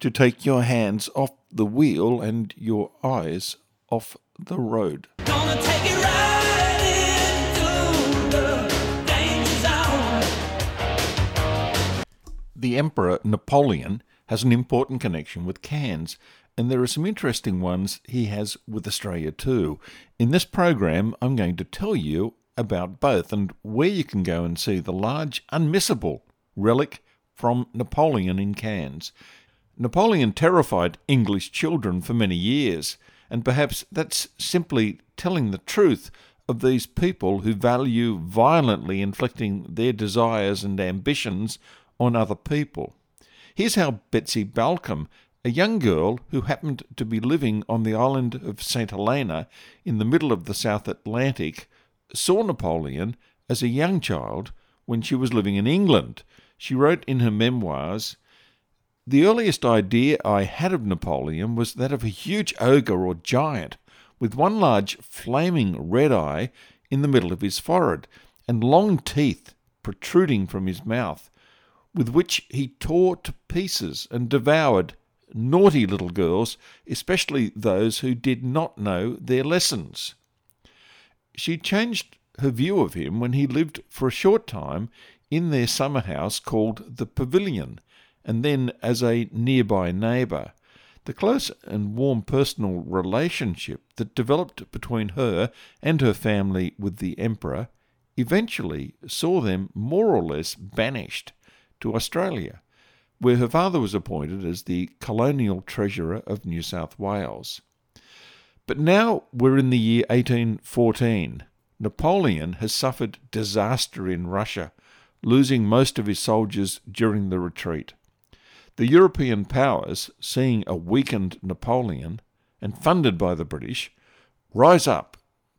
to take your hands off the wheel and your eyes off the road. The Emperor Napoleon has an important connection with Cairns, and there are some interesting ones he has with Australia too. In this program, I'm going to tell you about both and where you can go and see the large, unmissable relic from Napoleon in Cairns. Napoleon terrified English children for many years, and perhaps that's simply telling the truth of these people who value violently inflicting their desires and ambitions on other people. Here's how Betsy Balcombe, a young girl who happened to be living on the island of St. Helena in the middle of the South Atlantic, saw Napoleon as a young child when she was living in England. She wrote in her memoirs The earliest idea I had of Napoleon was that of a huge ogre or giant, with one large flaming red eye in the middle of his forehead, and long teeth protruding from his mouth, with which he tore to pieces and devoured naughty little girls, especially those who did not know their lessons. She changed her view of him when he lived for a short time in their summer house called the Pavilion, and then as a nearby neighbour. The close and warm personal relationship that developed between her and her family with the Emperor eventually saw them more or less banished to Australia, where her father was appointed as the colonial treasurer of New South Wales. But now we're in the year 1814. Napoleon has suffered disaster in Russia, losing most of his soldiers during the retreat. The European powers, seeing a weakened Napoleon and funded by the British, rise up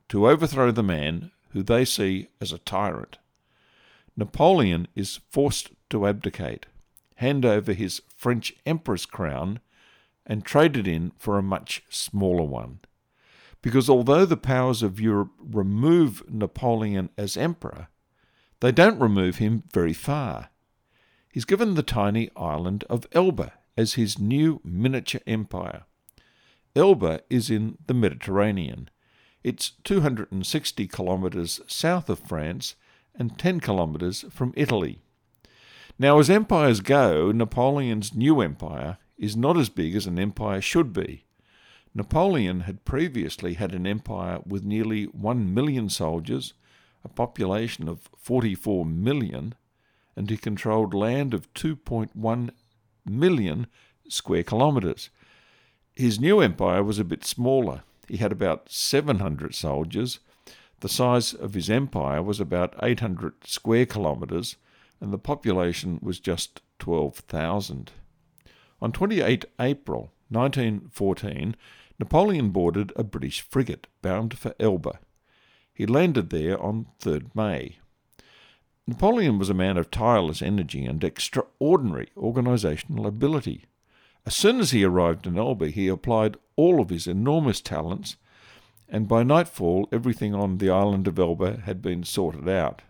to overthrow the man who they see as a tyrant. Napoleon is forced to abdicate, hand over his French emperor's crown, and trade it in for a much smaller one. Because although the powers of Europe remove Napoleon as emperor, they don't remove him very far. He's given the tiny island of Elba as his new miniature empire. Elba is in the Mediterranean. It's 260 kilometres south of France and 10 kilometres from Italy. Now, as empires go, Napoleon's new empire is not as big as an empire should be. Napoleon had previously had an empire with nearly 1 million soldiers, a population of 44 million, and he controlled land of 2.1 million square kilometres. His new empire was a bit smaller. He had about 700 soldiers. The size of his empire was about 800 square kilometres, and the population was just 12,000. On 28 April 1914, Napoleon boarded a British frigate bound for Elba. He landed there on 3rd May. Napoleon was a man of tireless energy and extraordinary organisational ability. As soon as he arrived in Elba, he applied all of his enormous talents, and by nightfall everything on the island of Elba had been sorted out.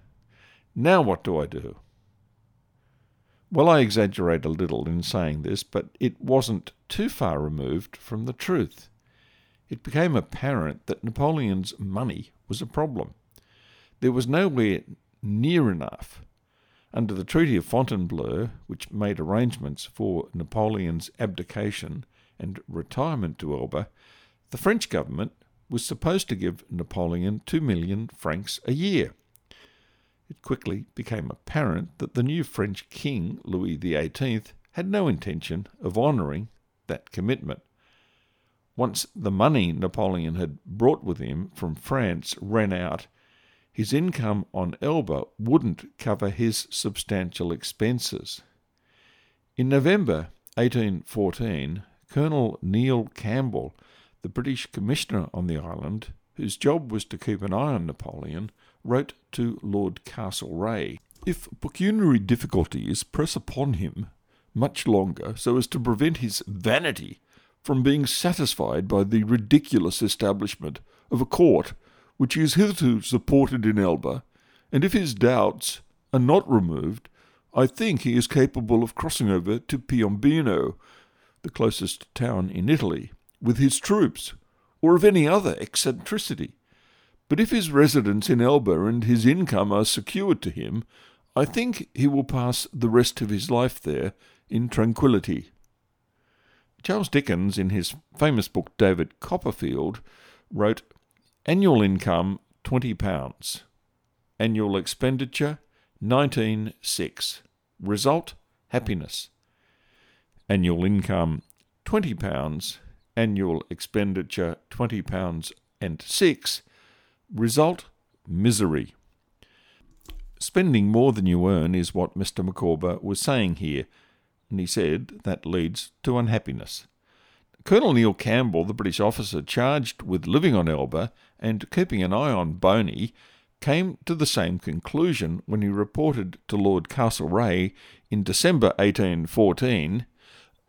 Now what do I do? Well, I exaggerate a little in saying this, but it wasn't too far removed from the truth it became apparent that Napoleon's money was a problem. There was nowhere near enough. Under the Treaty of Fontainebleau, which made arrangements for Napoleon's abdication and retirement to Elba, the French government was supposed to give Napoleon two million francs a year. It quickly became apparent that the new French king, Louis XVIII, had no intention of honouring that commitment. Once the money Napoleon had brought with him from France ran out, his income on Elba wouldn't cover his substantial expenses. In November 1814, Colonel Neil Campbell, the British commissioner on the island, whose job was to keep an eye on Napoleon, wrote to Lord Castlereagh If pecuniary difficulties press upon him much longer so as to prevent his vanity from being satisfied by the ridiculous establishment of a court which he has hitherto supported in Elba, and if his doubts are not removed, I think he is capable of crossing over to Piombino, the closest town in Italy, with his troops, or of any other eccentricity. But if his residence in Elba and his income are secured to him, I think he will pass the rest of his life there in tranquillity. Charles Dickens, in his famous book David Copperfield, wrote Annual income £20. Annual expenditure 19.6. Result happiness. Annual income £20. Annual expenditure £20 and 6. Result misery. Spending more than you earn is what Mr. Micawber was saying here and he said that leads to unhappiness. Colonel Neil Campbell, the British officer charged with living on Elba and keeping an eye on Boney, came to the same conclusion when he reported to Lord Castlereagh in December 1814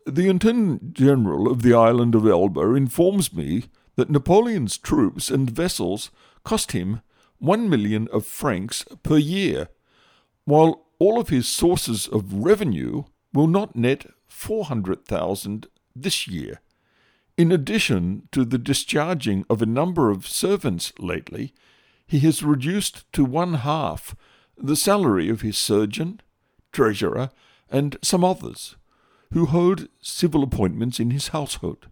The Intendant General of the island of Elba informs me that Napoleon's troops and vessels cost him one million of francs per year, while all of his sources of revenue will not net 400,000 this year. In addition to the discharging of a number of servants lately, he has reduced to one half the salary of his surgeon, treasurer, and some others, who hold civil appointments in his household,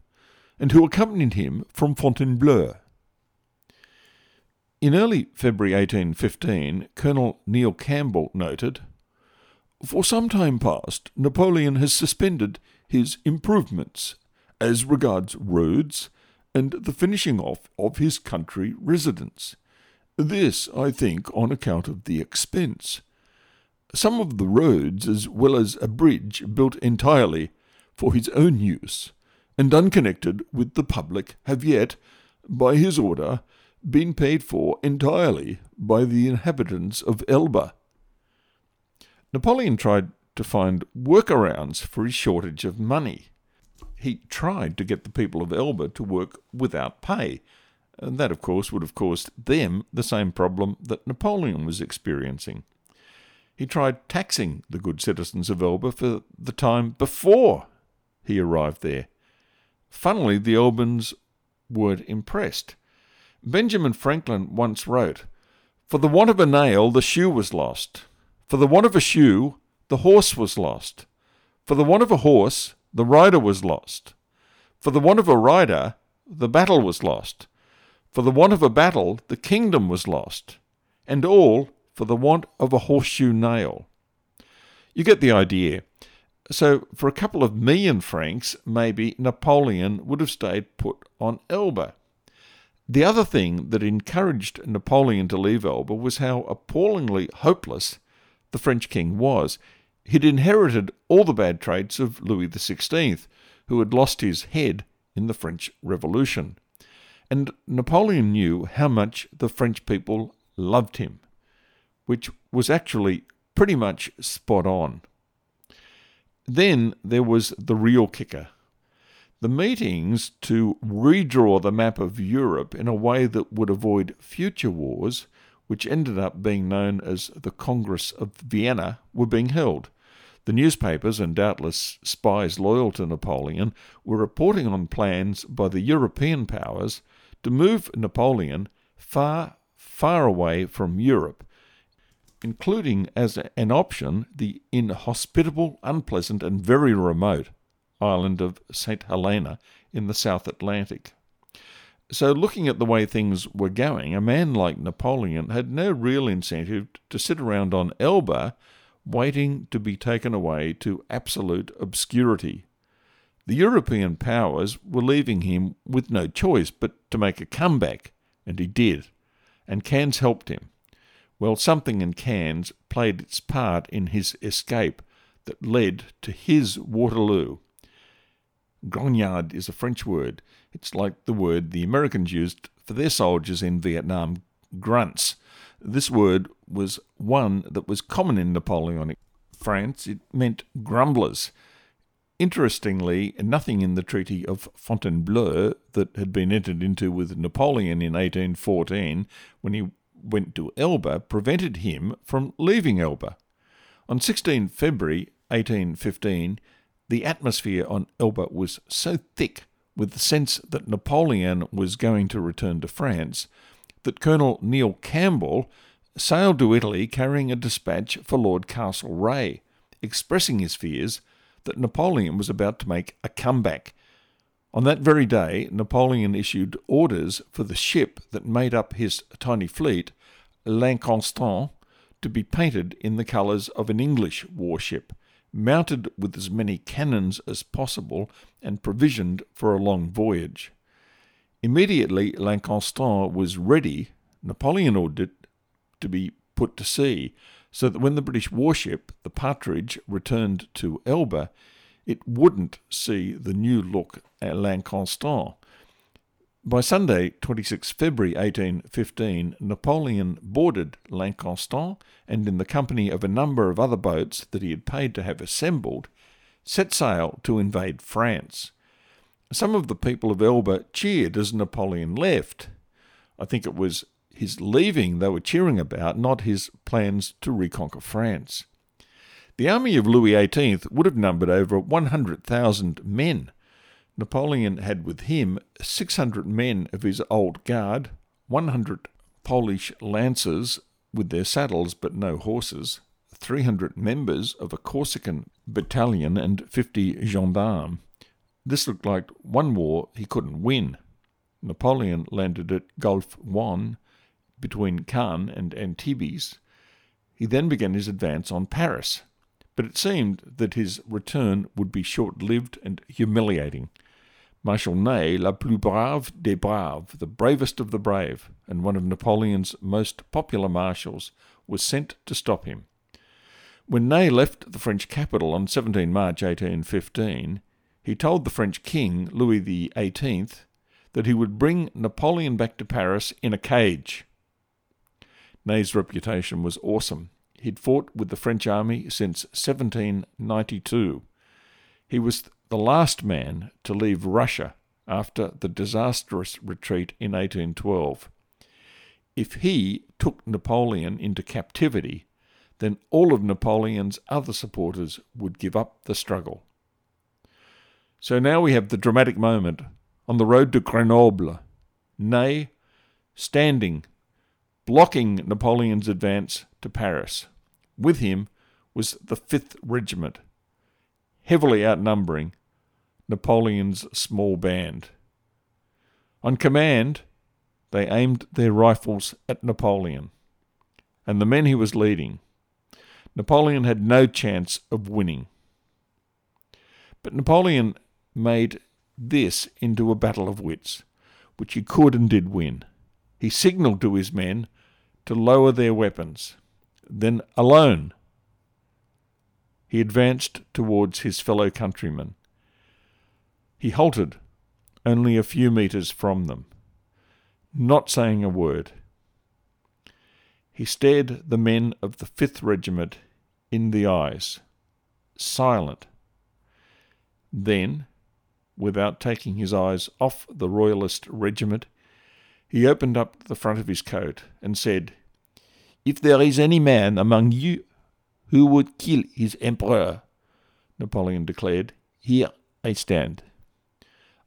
and who accompanied him from Fontainebleau. In early February 1815, Colonel Neil Campbell noted for some time past, Napoleon has suspended his improvements as regards roads and the finishing off of his country residence. This, I think, on account of the expense. Some of the roads, as well as a bridge built entirely for his own use and unconnected with the public, have yet, by his order, been paid for entirely by the inhabitants of Elba. Napoleon tried to find workarounds for his shortage of money. He tried to get the people of Elba to work without pay. And that, of course, would have caused them the same problem that Napoleon was experiencing. He tried taxing the good citizens of Elba for the time before he arrived there. Funnily, the Elbans weren't impressed. Benjamin Franklin once wrote, For the want of a nail, the shoe was lost. For the want of a shoe, the horse was lost. For the want of a horse, the rider was lost. For the want of a rider, the battle was lost. For the want of a battle, the kingdom was lost. And all for the want of a horseshoe nail. You get the idea. So, for a couple of million francs, maybe Napoleon would have stayed put on Elba. The other thing that encouraged Napoleon to leave Elba was how appallingly hopeless the French king was. He'd inherited all the bad traits of Louis XVI, who had lost his head in the French Revolution. And Napoleon knew how much the French people loved him, which was actually pretty much spot on. Then there was the real kicker. The meetings to redraw the map of Europe in a way that would avoid future wars which ended up being known as the Congress of Vienna, were being held. The newspapers, and doubtless spies loyal to Napoleon, were reporting on plans by the European powers to move Napoleon far, far away from Europe, including as an option the inhospitable, unpleasant, and very remote island of St. Helena in the South Atlantic. So, looking at the way things were going, a man like Napoleon had no real incentive to sit around on Elba waiting to be taken away to absolute obscurity. The European powers were leaving him with no choice but to make a comeback, and he did, and Cairns helped him. Well, something in Cairns played its part in his escape that led to his Waterloo. Grognard is a French word. It's like the word the Americans used for their soldiers in Vietnam, grunts. This word was one that was common in Napoleonic France. It meant grumblers. Interestingly, nothing in the Treaty of Fontainebleau that had been entered into with Napoleon in 1814 when he went to Elba prevented him from leaving Elba. On 16 February 1815, the atmosphere on Elba was so thick with the sense that Napoleon was going to return to France that Colonel Neil Campbell sailed to Italy carrying a dispatch for Lord Castlereagh, expressing his fears that Napoleon was about to make a comeback. On that very day, Napoleon issued orders for the ship that made up his tiny fleet, L'Inconstant, to be painted in the colours of an English warship, mounted with as many cannons as possible, and provisioned for a long voyage. Immediately L'Inconstant was ready, Napoleon ordered to be put to sea, so that when the British warship, the Partridge, returned to Elba, it wouldn't see the new look at L'Inconstant. By Sunday, 26 February 1815, Napoleon boarded L'Inconstant and, in the company of a number of other boats that he had paid to have assembled, set sail to invade France. Some of the people of Elba cheered as Napoleon left. I think it was his leaving they were cheering about, not his plans to reconquer France. The army of Louis XVIII would have numbered over 100,000 men. Napoleon had with him 600 men of his old guard, 100 Polish lancers with their saddles but no horses, 300 members of a Corsican battalion, and 50 gendarmes. This looked like one war he couldn't win. Napoleon landed at Golfe-Juan between Cannes and Antibes. He then began his advance on Paris, but it seemed that his return would be short lived and humiliating. Marshal Ney, la plus brave des braves, the bravest of the brave, and one of Napoleon's most popular marshals, was sent to stop him. When Ney left the French capital on 17 March 1815, he told the French king, Louis XVIII, that he would bring Napoleon back to Paris in a cage. Ney's reputation was awesome. He'd fought with the French army since 1792. He was the last man to leave Russia after the disastrous retreat in 1812. If he took Napoleon into captivity, then all of Napoleon's other supporters would give up the struggle. So now we have the dramatic moment on the road to Grenoble. Ney, standing blocking Napoleon's advance to Paris. With him was the 5th Regiment, heavily outnumbering Napoleon's small band. On command, they aimed their rifles at Napoleon and the men he was leading. Napoleon had no chance of winning. But Napoleon made this into a battle of wits, which he could and did win. He signalled to his men to lower their weapons. Then, alone, he advanced towards his fellow countrymen. He halted only a few metres from them, not saying a word. He stared the men of the Fifth Regiment in the eyes, silent. Then, without taking his eyes off the Royalist regiment, he opened up the front of his coat and said, If there is any man among you who would kill his emperor, Napoleon declared, here I stand.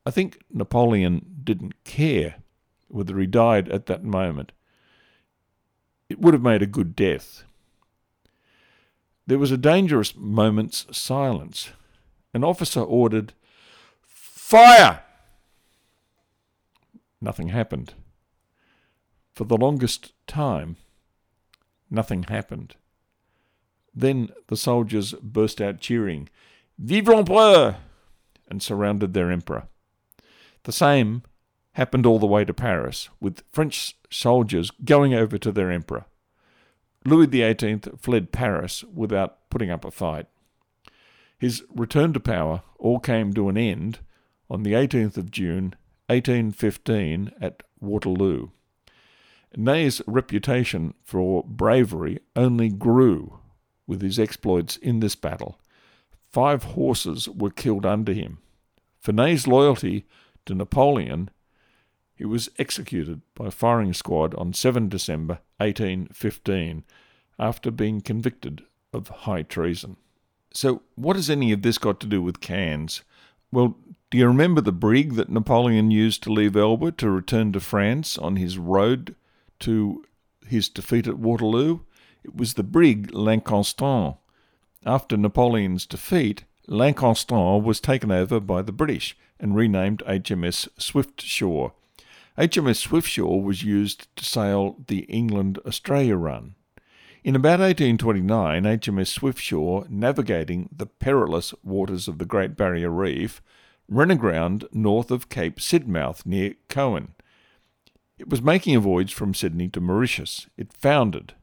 I think Napoleon didn't care whether he died at that moment. It would have made a good death. There was a dangerous moment's silence. An officer ordered, Fire! Nothing happened. For the longest time, nothing happened. Then the soldiers burst out cheering, Vive l'Empereur! and surrounded their emperor. The same happened all the way to Paris, with French soldiers going over to their emperor. Louis XVIII fled Paris without putting up a fight. His return to power all came to an end on the 18th of June 1815 at Waterloo. Ney's reputation for bravery only grew with his exploits in this battle. Five horses were killed under him. For Ney's loyalty to Napoleon, he was executed by firing squad on 7 December 1815 after being convicted of high treason. So, what has any of this got to do with Cairns? Well, do you remember the brig that Napoleon used to leave Elba to return to France on his road to his defeat at Waterloo? It was the brig L'Inconstant. After Napoleon's defeat, L'Inconstant was taken over by the British and renamed HMS Swiftsure. HMS Swiftsure was used to sail the England Australia run. In about 1829, HMS Swiftsure, navigating the perilous waters of the Great Barrier Reef, ran aground north of Cape Sidmouth near Coen. It was making a voyage from Sydney to Mauritius. It foundered.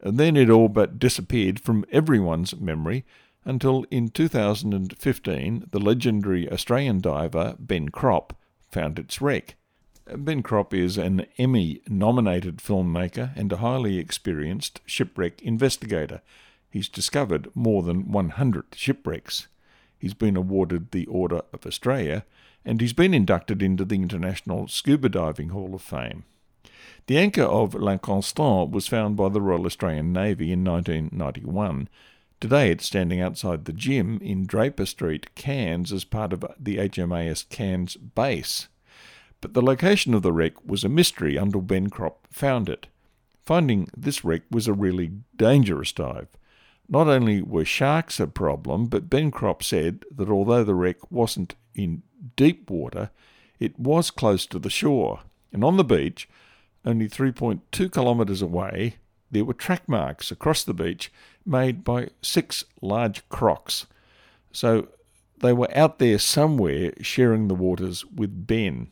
And then it all but disappeared from everyone's memory until in 2015 the legendary Australian diver Ben Cropp found its wreck. Ben Cropp is an Emmy nominated filmmaker and a highly experienced shipwreck investigator. He's discovered more than 100 shipwrecks. He's been awarded the Order of Australia and he's been inducted into the International Scuba Diving Hall of Fame. The anchor of L'Inconstant was found by the Royal Australian Navy in 1991. Today it's standing outside the gym in Draper Street, Cairns, as part of the HMAS Cairns base. But the location of the wreck was a mystery until Ben Cropp found it. Finding this wreck was a really dangerous dive. Not only were sharks a problem, but Ben Cropp said that although the wreck wasn't in deep water, it was close to the shore, and on the beach, only 3.2 kilometres away, there were track marks across the beach made by six large crocs. So they were out there somewhere sharing the waters with Ben.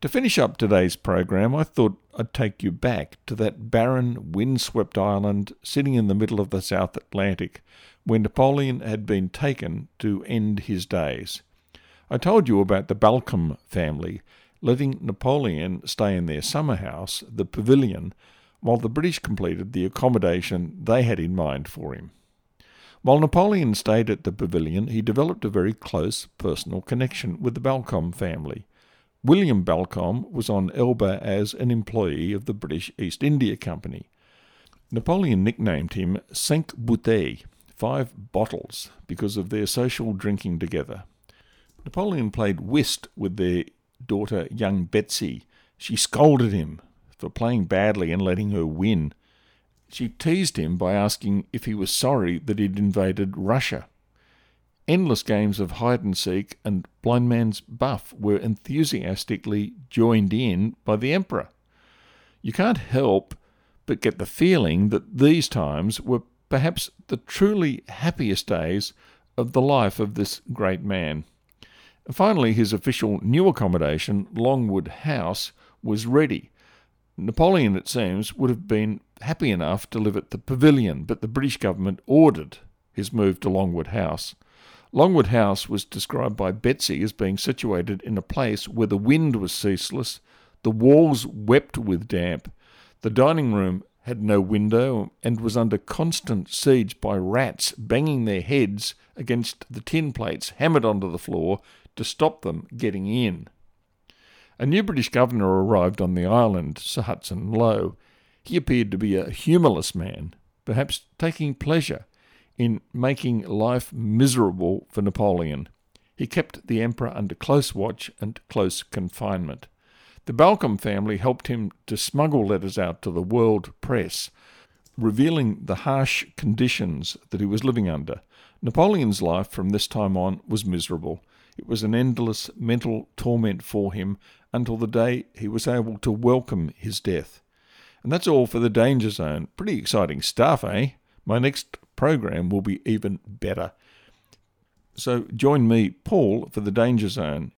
To finish up today's program, I thought I'd take you back to that barren, windswept island sitting in the middle of the South Atlantic, where Napoleon had been taken to end his days. I told you about the Balcombe family letting Napoleon stay in their summer house, the Pavilion, while the British completed the accommodation they had in mind for him. While Napoleon stayed at the Pavilion, he developed a very close personal connection with the Balcombe family. William Balcombe was on Elba as an employee of the British East India Company. Napoleon nicknamed him Cinq Bouteilles, five bottles, because of their social drinking together. Napoleon played whist with their daughter, young Betsy. She scolded him for playing badly and letting her win. She teased him by asking if he was sorry that he'd invaded Russia. Endless games of hide and seek and blind man's buff were enthusiastically joined in by the emperor. You can't help but get the feeling that these times were perhaps the truly happiest days of the life of this great man. Finally, his official new accommodation, Longwood House, was ready. Napoleon, it seems, would have been happy enough to live at the Pavilion, but the British government ordered his move to Longwood House. Longwood House was described by Betsy as being situated in a place where the wind was ceaseless, the walls wept with damp, the dining room had no window and was under constant siege by rats banging their heads against the tin plates hammered onto the floor to stop them getting in. A new British governor arrived on the island, Sir Hudson Lowe. He appeared to be a humourless man, perhaps taking pleasure in making life miserable for Napoleon. He kept the emperor under close watch and close confinement. The Balcombe family helped him to smuggle letters out to the world press, revealing the harsh conditions that he was living under. Napoleon's life from this time on was miserable. It was an endless mental torment for him until the day he was able to welcome his death. And that's all for the Danger Zone. Pretty exciting stuff, eh? My next program will be even better. So join me, Paul, for the Danger Zone